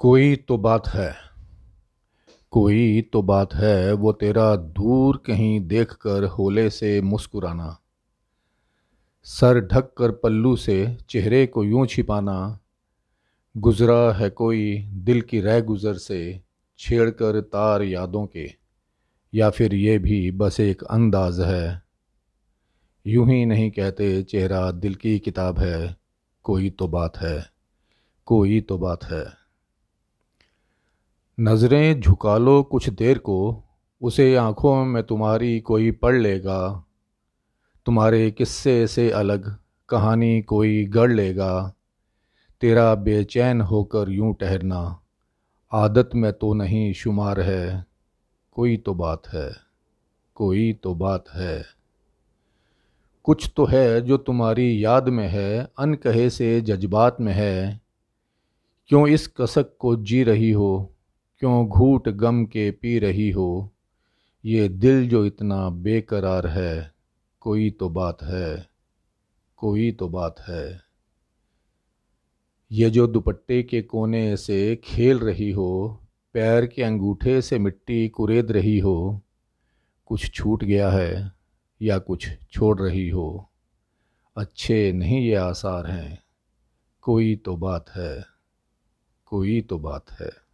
कोई तो बात है, कोई तो बात है, वो तेरा दूर कहीं देखकर होले से मुस्कुराना। सर ढक कर पल्लू से चेहरे को यूँ छिपाना, गुजरा है कोई दिल की रह गुजर से छेड़कर तार यादों के, या फिर ये भी बस एक अंदाज है। यूँ ही नहीं कहते चेहरा दिल की किताब है, कोई तो बात है, कोई तो बात है। नज़रें झुका लो कुछ देर को, उसे आँखों में तुम्हारी कोई पढ़ लेगा। तुम्हारे किस्से से अलग कहानी कोई गढ़ लेगा। तेरा बेचैन होकर यूँ ठहरना, आदत में तो नहीं शुमार है। कोई तो बात है, कोई तो बात है। कुछ तो है जो तुम्हारी याद में है, अनकहे से जज्बात में है। क्यों इस कसक को जी रही हो? क्यों घूट गम के पी रही हो? ये दिल जो इतना बेकरार है, कोई तो बात है, कोई तो बात है। ये जो दुपट्टे के कोने से खेल रही हो, पैर के अंगूठे से मिट्टी कुरेद रही हो, कुछ छूट गया है या कुछ छोड़ रही हो? अच्छे नहीं ये आसार हैं, कोई तो बात है, कोई तो बात है।